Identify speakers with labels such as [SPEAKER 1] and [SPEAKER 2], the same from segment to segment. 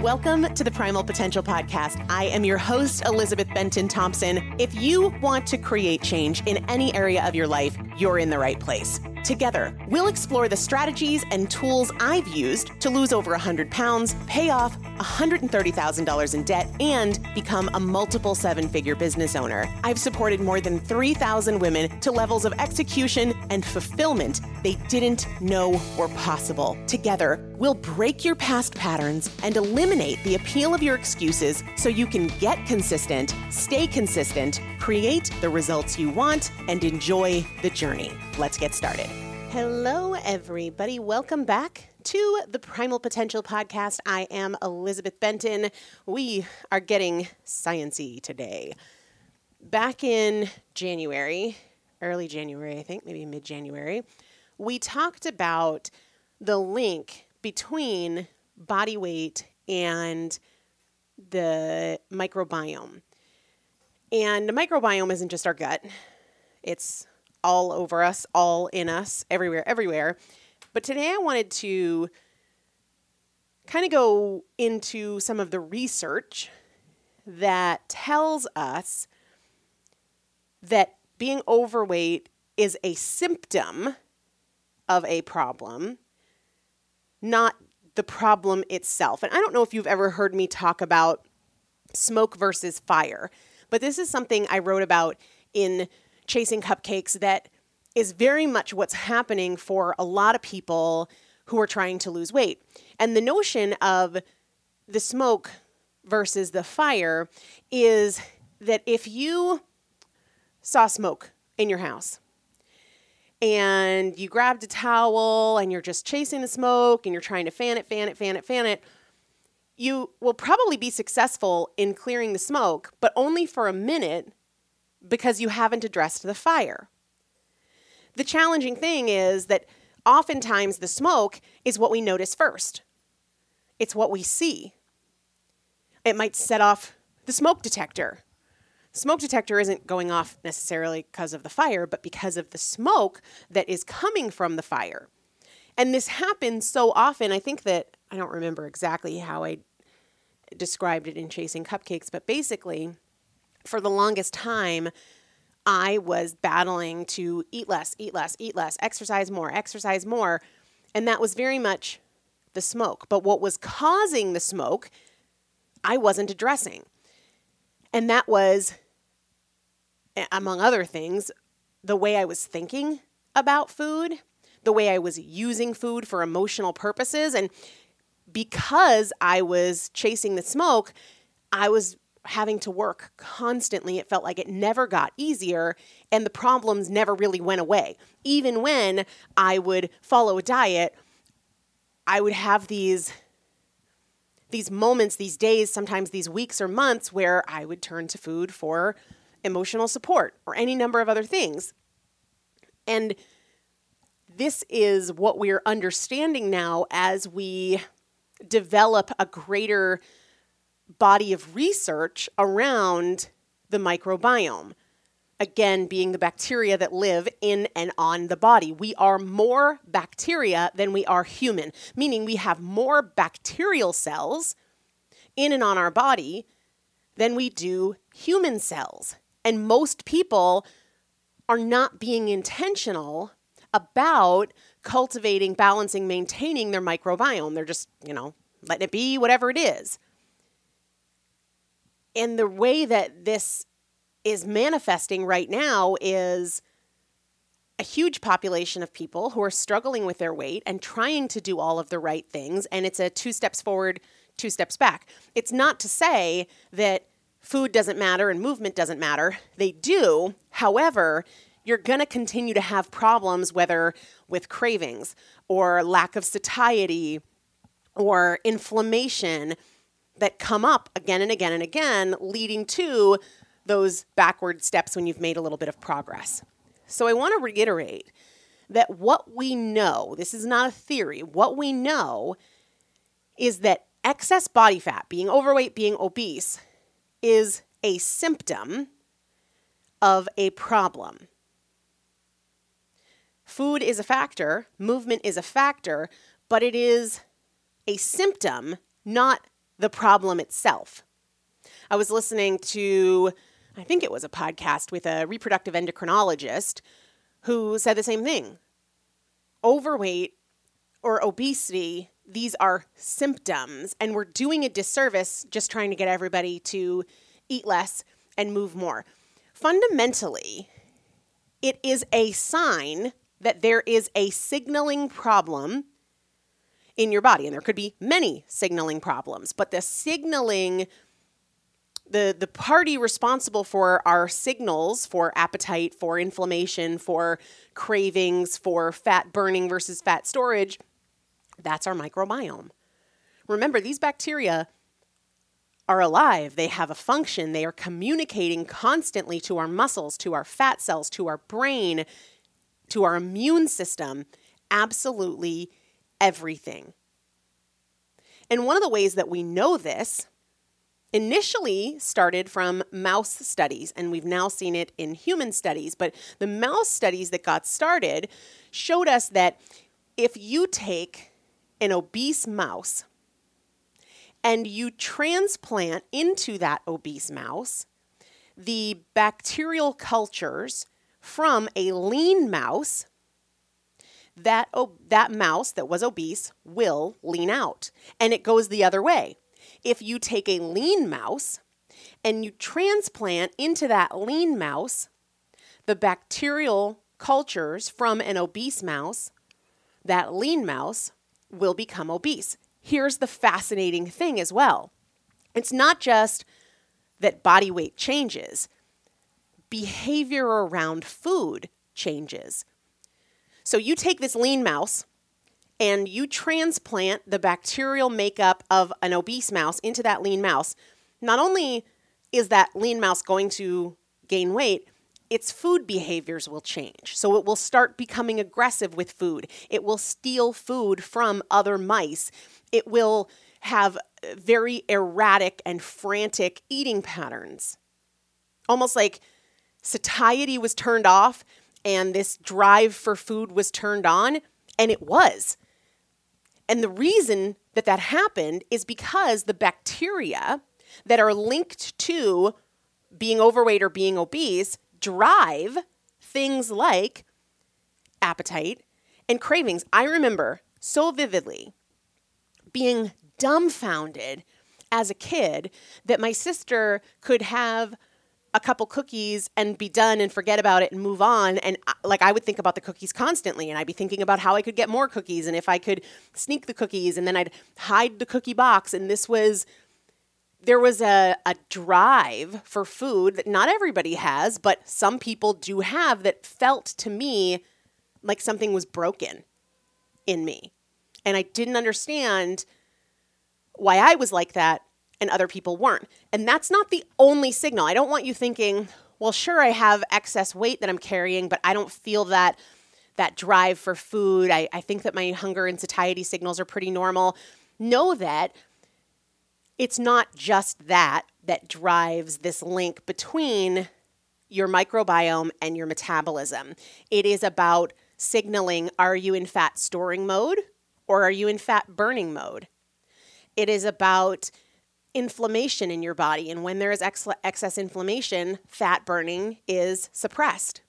[SPEAKER 1] Welcome to the Primal Potential Podcast. I am your host, Elizabeth Benton Thompson. If you want to create change in any area of your life, you're in the right place.
[SPEAKER 2] Together, we'll explore the strategies and tools I've used to lose over 100 pounds, pay off $130,000 in debt, and become a multiple seven figure business owner. I've supported more than 3,000 women to levels of execution and fulfillment they didn't know were possible. Together, we'll break your past patterns and eliminate the appeal of your excuses so you can get consistent, stay consistent, create the results you want, and enjoy the journey. Let's get started. Hello, everybody. Welcome back to the Primal Potential Podcast. I am Elizabeth Benton. We are getting sciency today. Back in January, early January, I think, maybe mid January, we talked about the link between body weight and the microbiome. And the microbiome isn't just our gut, it's all over us, all in us, everywhere, everywhere. But today I wanted to kind of go into some of the research that tells us that being overweight is a symptom of a problem, not the problem itself. And I don't know if you've ever heard me talk about smoke versus fire, but this is something I wrote about in Chasing Cupcakes that is very much what's happening for a lot of people who are trying to lose weight. And the notion of the smoke versus the fire is that if you saw smoke in your house and you grabbed a towel and you're just chasing the smoke and you're trying to fan it, fan it, fan it, fan it, you will probably be successful in clearing the smoke, but only for a minute because you haven't addressed the fire. The challenging thing is that oftentimes the smoke is what we notice first, it's what we see. It might set off the smoke detector smoke detector isn't going off necessarily because of the fire, but because of the smoke that is coming from the fire. And this happens so often. I think that I don't remember exactly how I described it in Chasing Cupcakes, but basically, for the longest time, I was battling to eat less, eat less, eat less, exercise more, exercise more. And that was very much the smoke. But what was causing the smoke, I wasn't addressing. And that was among other things, the way I was thinking about food, the way I was using food for emotional purposes. And because I was chasing the smoke, I was having to work constantly. It felt like it never got easier, and the problems never really went away. Even when I would follow a diet, I would have these these moments, these days, sometimes these weeks or months where I would turn to food for emotional support, or any number of other things. And this is what we're understanding now as we develop a greater body of research around the microbiome. Again, being the bacteria that live in and on the body. We are more bacteria than we are human, meaning we have more bacterial cells in and on our body than we do human cells. And most people are not being intentional about cultivating, balancing, maintaining their microbiome. They're just, you know, letting it be whatever it is. And the way that this is manifesting right now is a huge population of people who are struggling with their weight and trying to do all of the right things. And it's a two steps forward, two steps back. It's not to say that food doesn't matter and movement doesn't matter. They do. However, you're going to continue to have problems, whether with cravings or lack of satiety or inflammation that come up again and again and again, leading to those backward steps when you've made a little bit of progress. So I want to reiterate that what we know, this is not a theory, what we know is that excess body fat, being overweight, being obese, is a symptom of a problem. Food is a factor, movement is a factor, but it is a symptom, not the problem itself. I was listening to, I think it was a podcast with a reproductive endocrinologist who said the same thing. overweight or obesity, these are symptoms, and we're doing a disservice just trying to get everybody to eat less and move more. Fundamentally, it is a sign that there is a signaling problem in your body. And there could be many signaling problems, but the signaling the the party responsible for our signals for appetite, for inflammation, for cravings, for fat burning versus fat storage, that's our microbiome. Remember, these bacteria are alive, they have a function, they are communicating constantly to our muscles, to our fat cells, to our brain, to our immune system, absolutely everything. And one of the ways that we know this initially started from mouse studies, and we've now seen it in human studies. But the mouse studies that got started showed us that if you take an obese mouse and you transplant into that obese mouse the bacterial cultures from a lean mouse, that, that mouse that was obese will lean out. And it goes the other way if you take a lean mouse and you transplant into that lean mouse the bacterial cultures from an obese mouse, that lean mouse will become obese. Here's the fascinating thing as well it's not just that body weight changes, behavior around food changes. So you take this lean mouse and you transplant the bacterial makeup of an obese mouse into that lean mouse, not only is that lean mouse going to gain weight, its food behaviors will change. So it will start becoming aggressive with food. It will steal food from other mice. It will have very erratic and frantic eating patterns. Almost like satiety was turned off and this drive for food was turned on, and it was. And the reason that that happened is because the bacteria that are linked to being overweight or being obese drive things like appetite and cravings. I remember so vividly being dumbfounded as a kid that my sister could have a couple cookies and be done and forget about it and move on. And uh, like I would think about the cookies constantly, and I'd be thinking about how I could get more cookies and if I could sneak the cookies, and then I'd hide the cookie box. And this was there was a, a drive for food that not everybody has, but some people do have that felt to me like something was broken in me. And I didn't understand why I was like that and other people weren't. And that's not the only signal. I don't want you thinking, well, sure, I have excess weight that I'm carrying, but I don't feel that that drive for food. I, I think that my hunger and satiety signals are pretty normal. Know that it's not just that that drives this link between your microbiome and your metabolism. It is about signaling are you in fat storing mode or are you in fat burning mode? It is about inflammation in your body. And when there is ex- excess inflammation, fat burning is suppressed.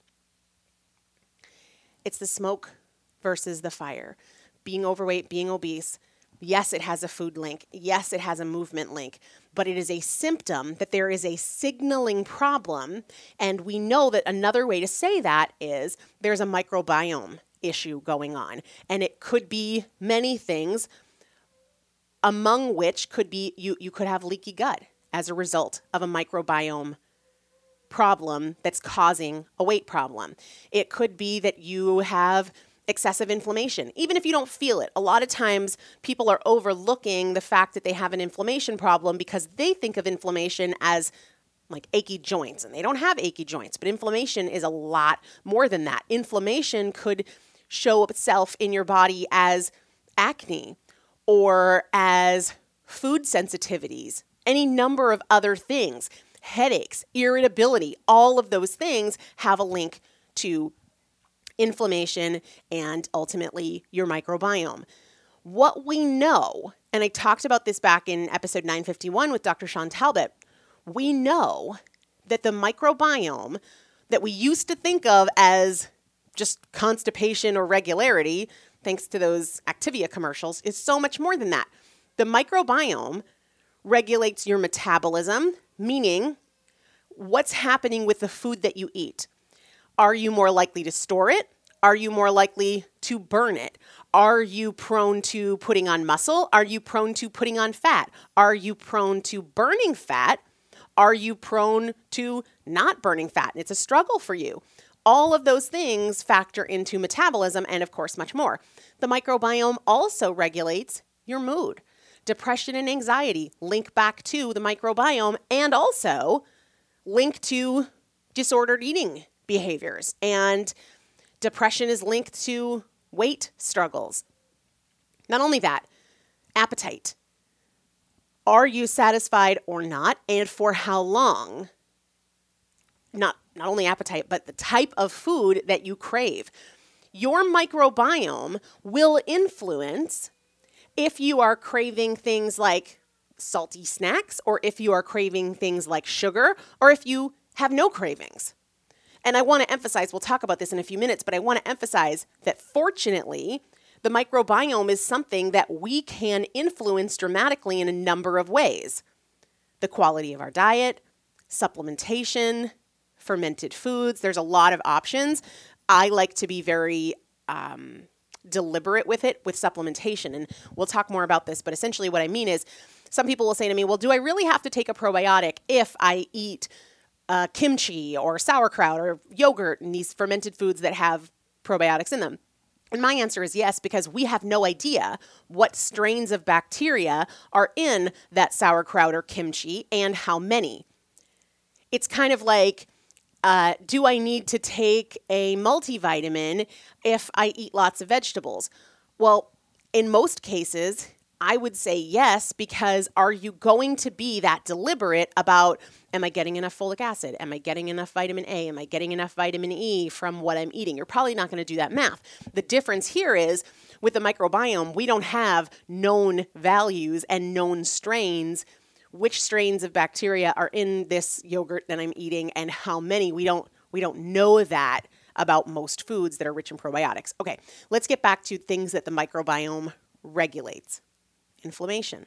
[SPEAKER 2] It's the smoke versus the fire. Being overweight, being obese, yes, it has a food link. Yes, it has a movement link, but it is a symptom that there is a signaling problem. And we know that another way to say that is there's a microbiome issue going on. And it could be many things, among which could be you, you could have leaky gut as a result of a microbiome problem that's causing a weight problem. It could be that you have excessive inflammation, even if you don't feel it. A lot of times people are overlooking the fact that they have an inflammation problem because they think of inflammation as like achy joints, and they don't have achy joints, but inflammation is a lot more than that. Inflammation could show itself in your body as acne or as food sensitivities, any number of other things, headaches, irritability, all of those things have a link to inflammation and ultimately your microbiome. What we know, and I talked about this back in episode 951 with Dr. Shawn Talbott, we know that the microbiome that we used to think of as just constipation or regularity, thanks to those Activia commercials, is so much more than that. The microbiome regulates your metabolism, meaning what's happening with the food that you eat. Are you more likely to store it? Are you more likely to burn it? Are you prone to putting on muscle? Are you prone to putting on fat? Are you prone to burning fat? Are you prone to not burning fat? And It's a struggle for you. All of those things factor into metabolism and, of course, much more. The microbiome also regulates your mood. Depression and anxiety link back to the microbiome and also link to disordered eating behaviors. And depression is linked to weight struggles. Not only that, appetite. Are you satisfied or not, and for how long? Not, not only appetite, but the type of food that you crave. Your microbiome will influence if you are craving things like salty snacks, or if you are craving things like sugar, or if you have no cravings. And I want to emphasize, we'll talk about this in a few minutes, but I want to emphasize that fortunately, the microbiome is something that we can influence dramatically in a number of ways the quality of our diet, supplementation, fermented foods. There's a lot of options. I like to be very um, deliberate with it with supplementation. And we'll talk more about this, but essentially, what I mean is some people will say to me, Well, do I really have to take a probiotic if I eat uh, kimchi or sauerkraut or yogurt and these fermented foods that have probiotics in them? And my answer is yes, because we have no idea what strains of bacteria are in that sauerkraut or kimchi and how many. It's kind of like, uh, do I need to take a multivitamin if I eat lots of vegetables? Well, in most cases, I would say yes, because are you going to be that deliberate about am I getting enough folic acid? Am I getting enough vitamin A? Am I getting enough vitamin E from what I'm eating? You're probably not going to do that math. The difference here is with the microbiome, we don't have known values and known strains. Which strains of bacteria are in this yogurt that I'm eating and how many? We don't we don't know that about most foods that are rich in probiotics. Okay, let's get back to things that the microbiome regulates inflammation.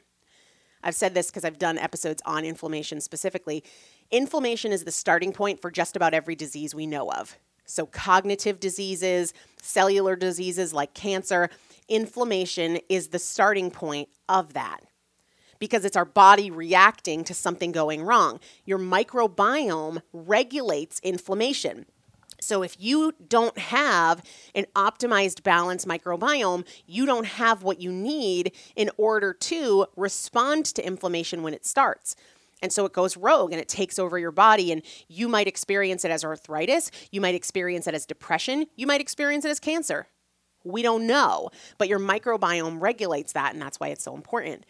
[SPEAKER 2] I've said this because I've done episodes on inflammation specifically. Inflammation is the starting point for just about every disease we know of. So, cognitive diseases, cellular diseases like cancer, inflammation is the starting point of that because it's our body reacting to something going wrong. Your microbiome regulates inflammation. So if you don't have an optimized balanced microbiome, you don't have what you need in order to respond to inflammation when it starts. And so it goes rogue and it takes over your body. And you might experience it as arthritis. You might experience it as depression. You might experience it as cancer. We don't know. But your microbiome regulates that. And that's why it's so important.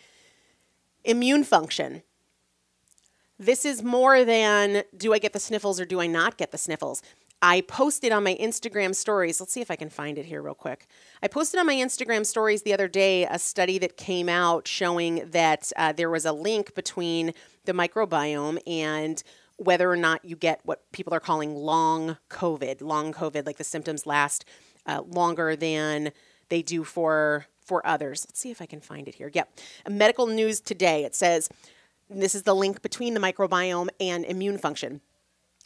[SPEAKER 2] Immune function. This is more than do I get the sniffles or do I not get the sniffles? I posted on my Instagram stories. Let's see if I can find it here real quick. I posted on my Instagram stories the other day a study that came out showing that uh, there was a link between the microbiome and whether or not you get what people are calling long COVID. Long COVID, like the symptoms last uh, longer than they do for for others. Let's see if I can find it here. Yep, medical news today. It says this is the link between the microbiome and immune function.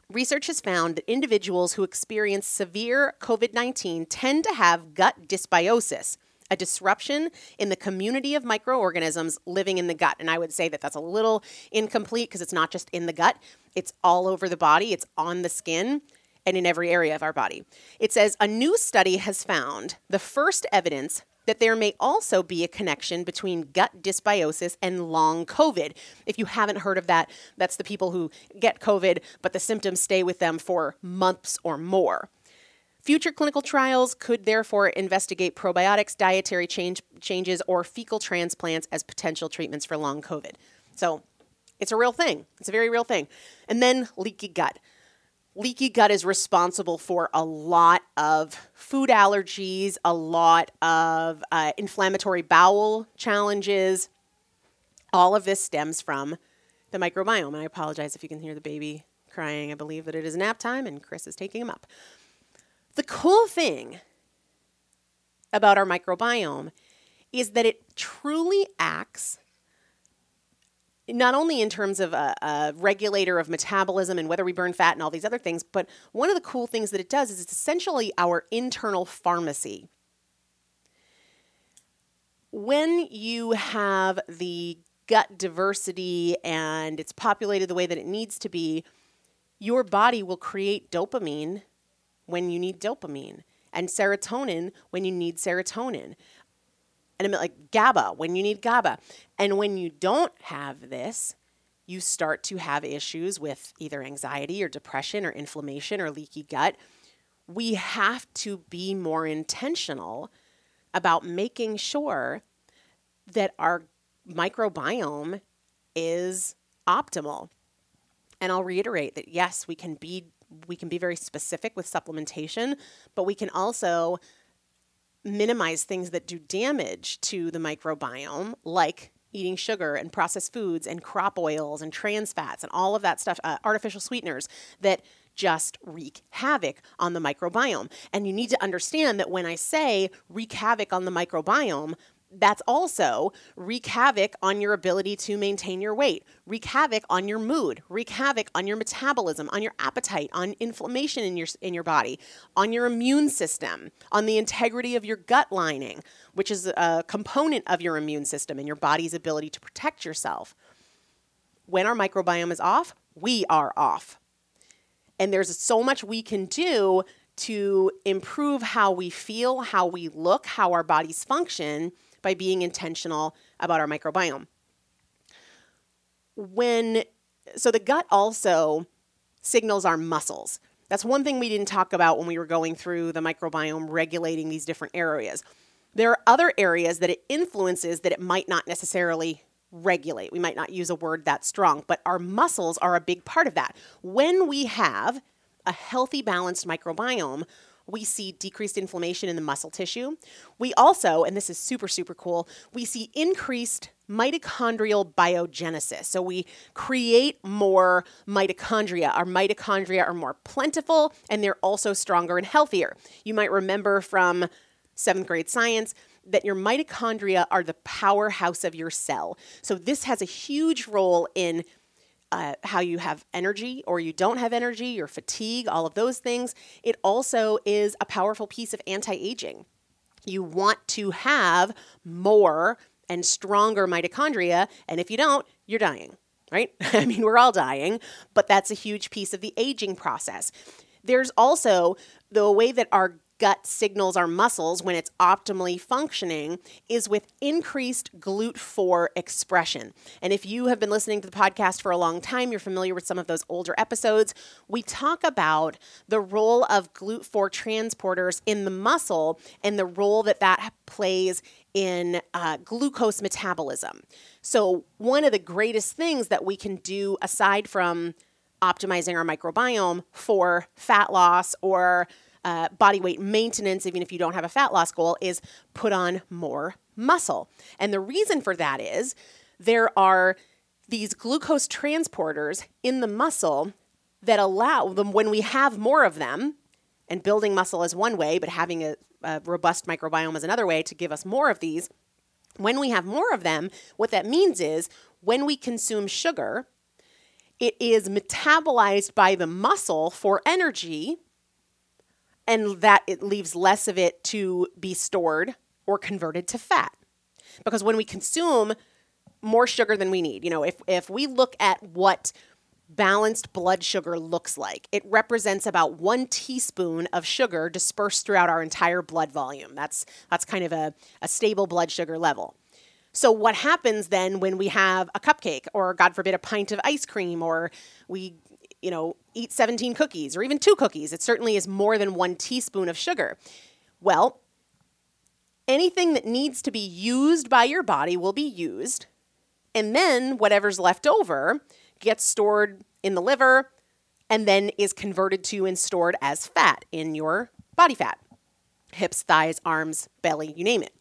[SPEAKER 2] Research has found that individuals who experience severe COVID 19 tend to have gut dysbiosis, a disruption in the community of microorganisms living in the gut. And I would say that that's a little incomplete because it's not just in the gut, it's all over the body, it's on the skin. And in every area of our body. It says a new study has found the first evidence that there may also be a connection between gut dysbiosis and long COVID. If you haven't heard of that, that's the people who get COVID, but the symptoms stay with them for months or more. Future clinical trials could therefore investigate probiotics, dietary change, changes, or fecal transplants as potential treatments for long COVID. So it's a real thing. It's a very real thing. And then leaky gut leaky gut is responsible for a lot of food allergies, a lot of uh, inflammatory bowel challenges. All of this stems from the microbiome. And I apologize if you can hear the baby crying. I believe that it is nap time and Chris is taking him up. The cool thing about our microbiome is that it truly acts not only in terms of a, a, regulator of metabolism and whether we burn fat and all these other things, but one of the cool things that it does is it's essentially our internal pharmacy. When you have the gut diversity and it's populated the way that it needs to be, your body will create dopamine when you need dopamine and serotonin when you need serotonin and I'm like GABA when you need GABA. And when you don't have this, you start to have issues with either anxiety or depression or inflammation or leaky gut. We have to be more intentional about making sure that our microbiome is optimal. And I'll reiterate that yes, we can be we can be very specific with supplementation, but we can also minimize things that do damage to the microbiome, like eating sugar and processed foods and crop oils and trans fats and all of that stuff, uh, artificial sweeteners that just wreak havoc on the microbiome. And you need to understand that when I say wreak havoc on the microbiome, that's also wreak havoc on your ability to maintain your weight, wreak havoc on your mood, wreak havoc on your metabolism, on your appetite, on inflammation in your in your body, on your immune system, on the integrity of your gut lining, which is a component of your immune system and your body's ability to protect yourself. When our microbiome is off, we are off. And there's so much we can do to improve how we feel, how we look, how our bodies function by being intentional about our microbiome. When so the gut also signals our muscles. That's one thing we didn't talk about when we were going through the microbiome regulating these different areas. There are other areas that it influences that it might not necessarily regulate. We might not use a word that strong, but our muscles are a big part of that. When we have a healthy, balanced microbiome, we see decreased inflammation in the muscle tissue. We also, and this is super, super cool, we see increased mitochondrial biogenesis. So we create more mitochondria. Our mitochondria are more plentiful and they're also stronger and healthier. You might remember from seventh grade science that your mitochondria are the powerhouse of your cell. So this has a huge role in uh, how you have energy or you don't have energy, your fatigue, all of those things. It also is a powerful piece of anti aging. You want to have more and stronger mitochondria, and if you don't, you're dying, right? I mean, we're all dying, but that's a huge piece of the aging process. There's also the way that our gut signals our muscles when it's optimally functioning is with increased GLUT4 expression. And if you have been listening to the podcast for a long time, you're familiar with some of those older episodes. We talk about the role of GLUT4 transporters in the muscle and the role that that plays in uh, glucose metabolism. So, one of the greatest things that we can do aside from optimizing our microbiome for fat loss or uh, body weight maintenance, even if you don't have a fat loss goal, is put on more muscle. And the reason for that is there are these glucose transporters in the muscle that allow them, when we have more of them, and building muscle is one way, but having a, a robust microbiome is another way to give us more of these. When we have more of them, what that means is when we consume sugar, it is metabolized by the muscle for energy and that it leaves less of it to be stored or converted to fat. Because when we consume more sugar than we need, you know, if, if we look at what balanced blood sugar looks like, it represents about one teaspoon of sugar dispersed throughout our entire blood volume. That's, that's kind of a, a stable blood sugar level. So, what happens then when we have a cupcake or, God forbid, a pint of ice cream or we you know, eat 17 cookies or even two cookies. It certainly is more than one teaspoon of sugar. Well, anything that needs to be used by your body will be used. And then whatever's left over gets stored in the liver and then is converted to and stored as fat in your body fat hips, thighs, arms, belly, you name it.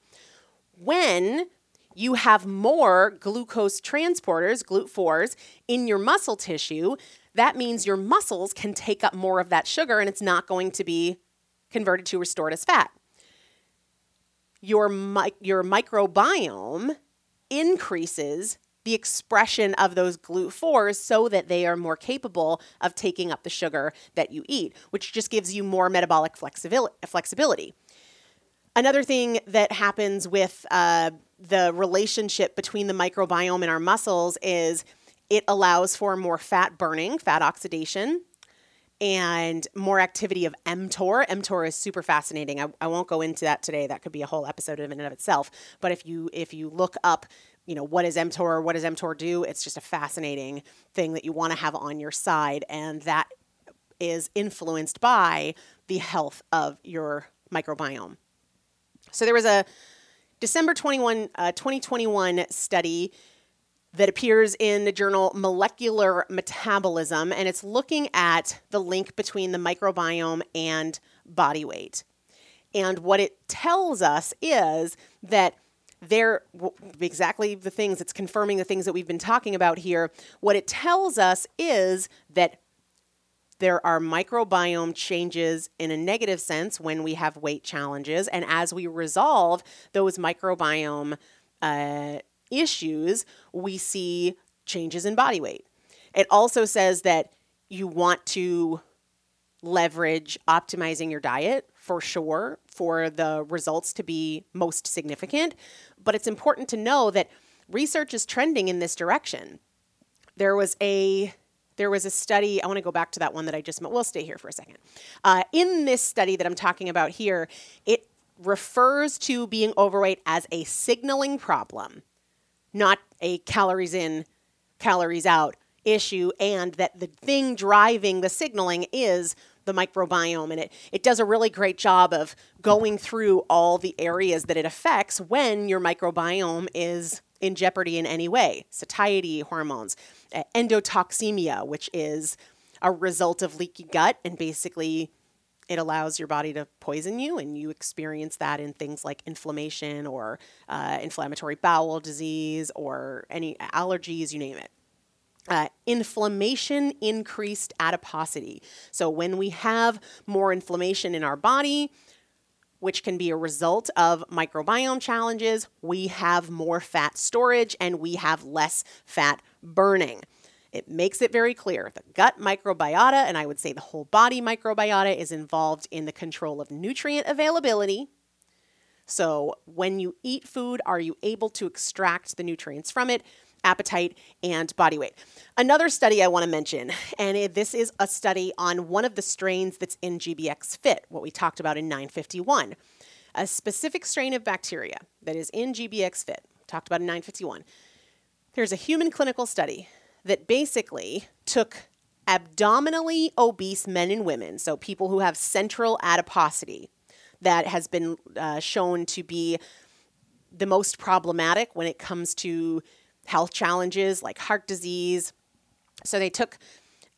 [SPEAKER 2] When you have more glucose transporters, GLUT4s, in your muscle tissue, that means your muscles can take up more of that sugar and it's not going to be converted to restored as fat. Your, mi- your microbiome increases the expression of those GLUT4s so that they are more capable of taking up the sugar that you eat, which just gives you more metabolic flexibility. Another thing that happens with uh, the relationship between the microbiome and our muscles is it allows for more fat burning, fat oxidation, and more activity of mTOR. mTOR is super fascinating. I, I won't go into that today. That could be a whole episode in and of itself. But if you if you look up, you know, what is mTOR? What does mTOR do? It's just a fascinating thing that you want to have on your side, and that is influenced by the health of your microbiome. So there was a December 21, uh, 2021 study that appears in the journal Molecular Metabolism, and it's looking at the link between the microbiome and body weight. And what it tells us is that they're exactly the things, it's confirming the things that we've been talking about here. What it tells us is that there are microbiome changes in a negative sense when we have weight challenges. And as we resolve those microbiome uh, issues, we see changes in body weight. It also says that you want to leverage optimizing your diet for sure for the results to be most significant. But it's important to know that research is trending in this direction. There was a there was a study, I want to go back to that one that I just, we'll stay here for a second. Uh, in this study that I'm talking about here, it refers to being overweight as a signaling problem, not a calories in, calories out issue, and that the thing driving the signaling is the microbiome. And it, it does a really great job of going through all the areas that it affects when your microbiome is in jeopardy in any way. Satiety hormones, uh, endotoxemia, which is a result of leaky gut, and basically it allows your body to poison you, and you experience that in things like inflammation or uh, inflammatory bowel disease or any allergies, you name it. Uh, inflammation increased adiposity. So, when we have more inflammation in our body, which can be a result of microbiome challenges, we have more fat storage and we have less fat burning. It makes it very clear the gut microbiota, and I would say the whole body microbiota, is involved in the control of nutrient availability. So, when you eat food, are you able to extract the nutrients from it? appetite, and body weight. Another study I want to mention, and this is a study on one of the strains that's in GBXFit, what we talked about in 951. A specific strain of bacteria that is in GBXFit, talked about in 951. There's a human clinical study that basically took abdominally obese men and women, so people who have central adiposity, that has been uh, shown to be the most problematic when it comes to health challenges like heart disease. So they took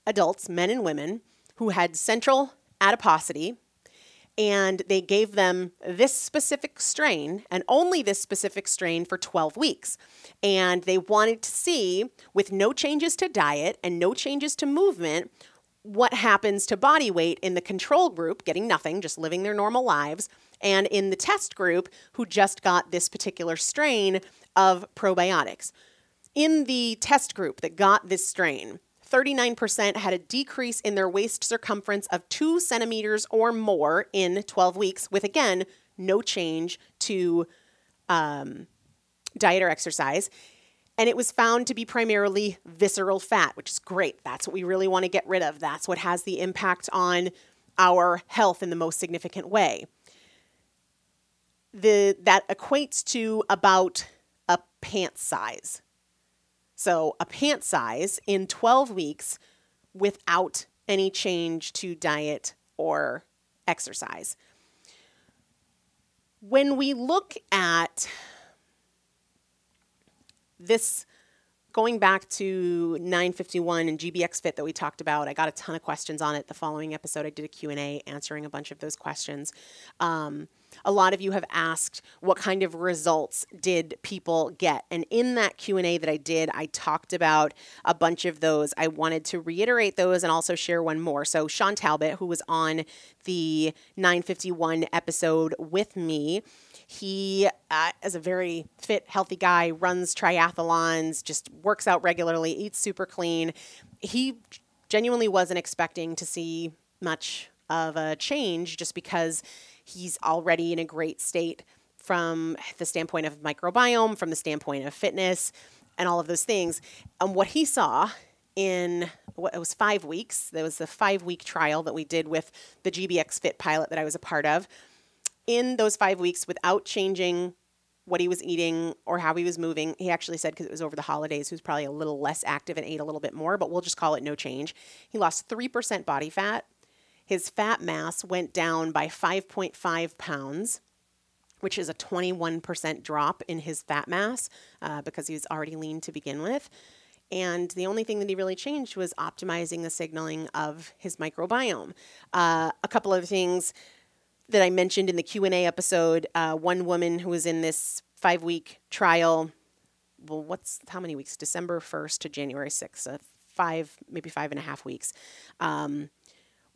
[SPEAKER 2] adults, men and women, who had central adiposity, and they gave them this specific strain and only this specific strain for 12 weeks. And they wanted to see, with no changes to diet and no changes to movement, what happens to body weight in the control group, getting nothing, just living their normal lives, and in the test group, who just got this particular strain of probiotics. In the test group that got this strain, 39% had a decrease in their waist circumference of two centimeters or more in 12 weeks, with again, no change to um, diet or exercise. And it was found to be primarily visceral fat, which is great. That's what we really want to get rid of. That's what has the impact on our health in the most significant way. The, that equates to about a pant size. So a pant size in 12 weeks without any change to diet or exercise. When we look at this going back to 951 and GBXFit that we talked about, I got a ton of questions on it. The following episode, I did a Q&A answering a bunch of those questions. Um, a lot of you have asked what kind of results did people get and in that q&a that i did i talked about a bunch of those i wanted to reiterate those and also share one more so shawn talbott who was on the 951 episode with me he uh, is a very fit healthy guy runs triathlons just works out regularly eats super clean he genuinely wasn't expecting to see much of a change just because he's already in a great state from the standpoint of microbiome, from the standpoint of fitness, and all of those things. And what he saw in what it was five weeks, there was the five week trial that we did with the GBXFit pilot that I was a part of. In those five weeks, without changing what he was eating or how he was moving. He actually said because it was over the holidays, he was probably a little less active and ate a little bit more, but we'll just call it no change. He lost 3% body fat his fat mass went down by 5.5 pounds, which is a 21% drop in his fat mass uh, because he was already lean to begin with. And the only thing that he really changed was optimizing the signaling of his microbiome. Uh, a couple of things that I mentioned in the Q&A episode, uh, one woman who was in this five-week trial, well, what's, how many weeks? December 1st to January 6th, so five, maybe five and a half weeks. Um,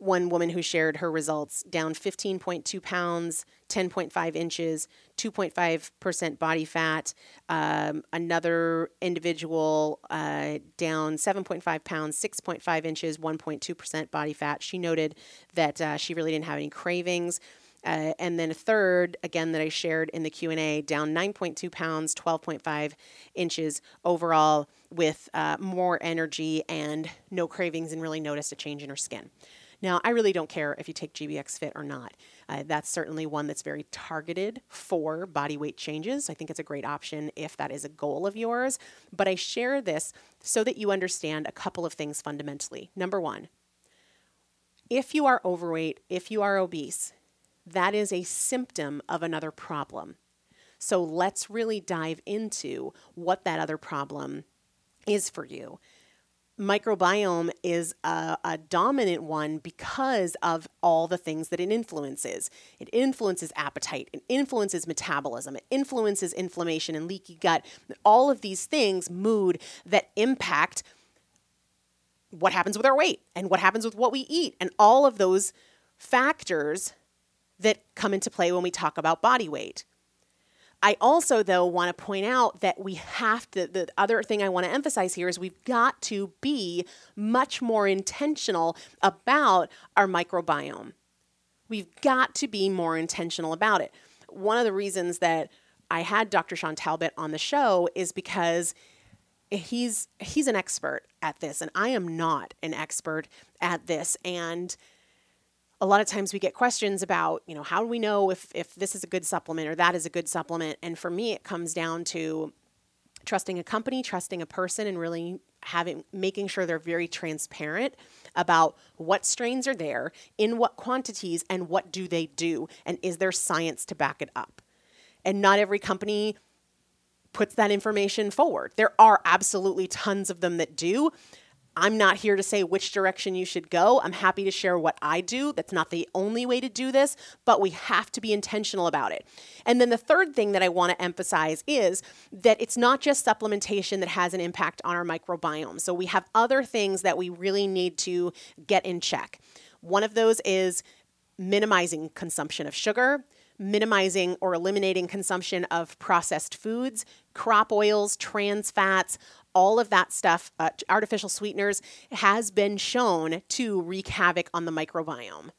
[SPEAKER 2] one woman who shared her results down 15.2 pounds, 10.5 inches, 2.5% body fat. Um, another individual uh, down 7.5 pounds, 6.5 inches, 1.2% body fat. She noted that uh, she really didn't have any cravings. Uh, and then a third, again, that I shared in the Q&A, down 9.2 pounds, 12.5 inches overall with uh, more energy and no cravings and really noticed a change in her skin. Now, I really don't care if you take GBXFit or not. Uh, that's certainly one that's very targeted for body weight changes. I think it's a great option if that is a goal of yours. But I share this so that you understand a couple of things fundamentally. Number one, if you are overweight, if you are obese, that is a symptom of another problem. So let's really dive into what that other problem is for you microbiome is a, a, dominant one because of all the things that it influences. It influences appetite, it influences metabolism, it influences inflammation and leaky gut. All of these things, mood, that impact what happens with our weight and what happens with what we eat, and all of those factors that come into play when we talk about body weight. I also, though, want to point out that we have to, the other thing I want to emphasize here is we've got to be much more intentional about our microbiome. We've got to be more intentional about it. One of the reasons that I had Dr. Shawn Talbott on the show is because he's he's an expert at this and I am not an expert at this and a lot of times we get questions about, you know, how do we know if, if this is a good supplement or that is a good supplement? And for me, it comes down to trusting a company, trusting a person, and really having making sure they're very transparent about what strains are there, in what quantities, and what do they do, and is there science to back it up? And not every company puts that information forward. There are absolutely tons of them that do, I'm not here to say which direction you should go. I'm happy to share what I do. That's not the only way to do this, but we have to be intentional about it. And then the third thing that I want to emphasize is that it's not just supplementation that has an impact on our microbiome. So we have other things that we really need to get in check. One of those is minimizing consumption of sugar, minimizing or eliminating consumption of processed foods, crop oils, trans fats, all of that stuff, uh, artificial sweeteners, has been shown to wreak havoc on the microbiome.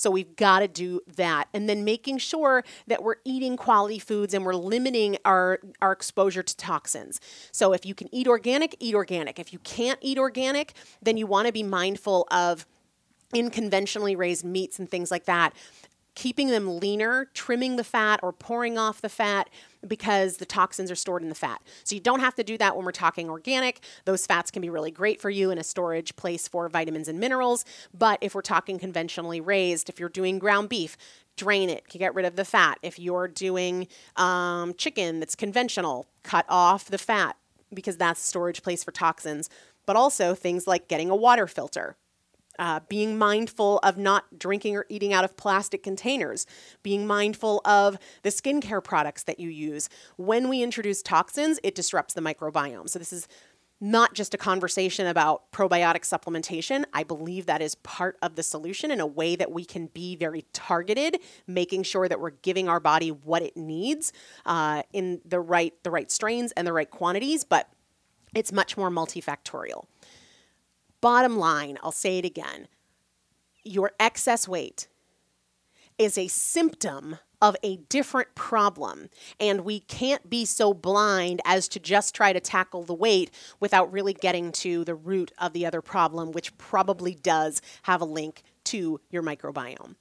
[SPEAKER 2] So we've got to do that. And then making sure that we're eating quality foods and we're limiting our, our exposure to toxins. So if you can eat organic, eat organic. If you can't eat organic, then you want to be mindful of in conventionally raised meats and things like that keeping them leaner, trimming the fat or pouring off the fat because the toxins are stored in the fat. So you don't have to do that when we're talking organic. Those fats can be really great for you in a storage place for vitamins and minerals. But if we're talking conventionally raised, if you're doing ground beef, drain it, to get rid of the fat. If you're doing um, chicken that's conventional, cut off the fat because that's storage place for toxins. But also things like getting a water filter uh, being mindful of not drinking or eating out of plastic containers, being mindful of the skincare products that you use. When we introduce toxins, it disrupts the microbiome. So, this is not just a conversation about probiotic supplementation. I believe that is part of the solution in a way that we can be very targeted, making sure that we're giving our body what it needs uh, in the right the right strains and the right quantities. But it's much more multifactorial. Bottom line, I'll say it again: your excess weight is a symptom of a different problem. And we can't be so blind as to just try to tackle the weight without really getting to the root of the other problem, which probably does have a link to your microbiome.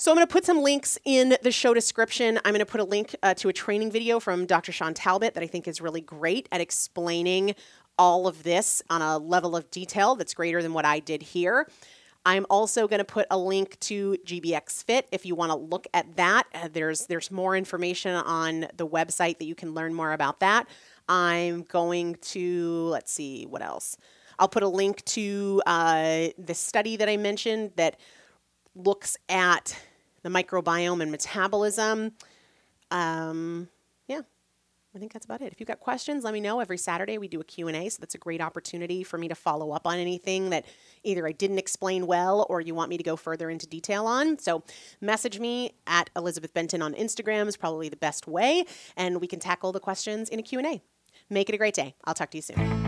[SPEAKER 2] So, I'm going to put some links in the show description. I'm going to put a link uh, to a training video from Dr. Shawn Talbott that I think is really great at explaining all of this on a level of detail that's greater than what I did here. I'm also going to put a link to GBXFit if you want to look at that. Uh, there's there's more information on the website that you can learn more about that. I'm going to let's see what else. I'll put a link to uh, the study that I mentioned that looks at the microbiome and metabolism. Um, I think that's about it. If you've got questions, let me know. Every Saturday we do a Q&A, so that's a great opportunity for me to follow up on anything that either I didn't explain well or you want me to go further into detail on. So message me at Elizabeth Benton on Instagram is probably the best way, and we can tackle the questions in a Q&A. Make it a great day. I'll talk to you soon.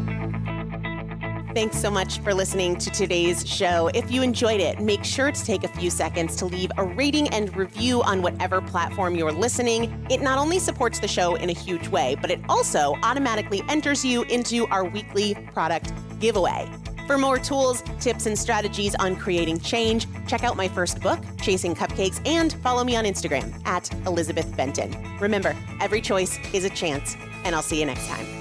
[SPEAKER 2] Thanks so much for listening to today's show. If you enjoyed it, make sure to take a few seconds to leave a rating and review on whatever platform you're listening. It not only supports the show in a huge way, but it also automatically enters you into our weekly product giveaway. For more tools, tips, and strategies on creating change, check out my first book, Chasing Cupcakes, and follow me on Instagram at Elizabeth Benton. Remember, every choice is a chance, and I'll see you next time.